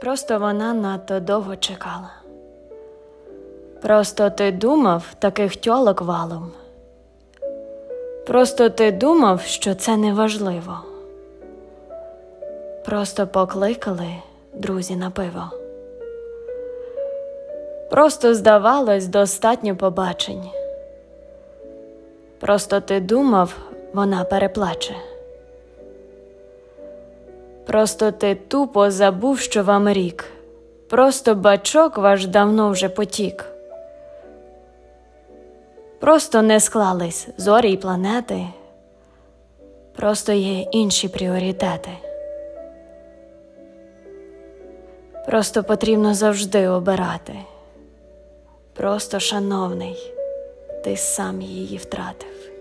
Просто вона надто довго чекала. Просто ти думав таких тьолок валом. Просто ти думав, що це неважливо. Просто покликали друзі на пиво. Просто здавалось достатньо побачень. Просто ти думав, вона переплаче. Просто ти тупо забув, що вам рік. Просто бачок ваш давно вже потік. Просто не склались зорі й планети. Просто є інші пріоритети. Просто потрібно завжди обирати. Просто, шановний, ти сам її втратив.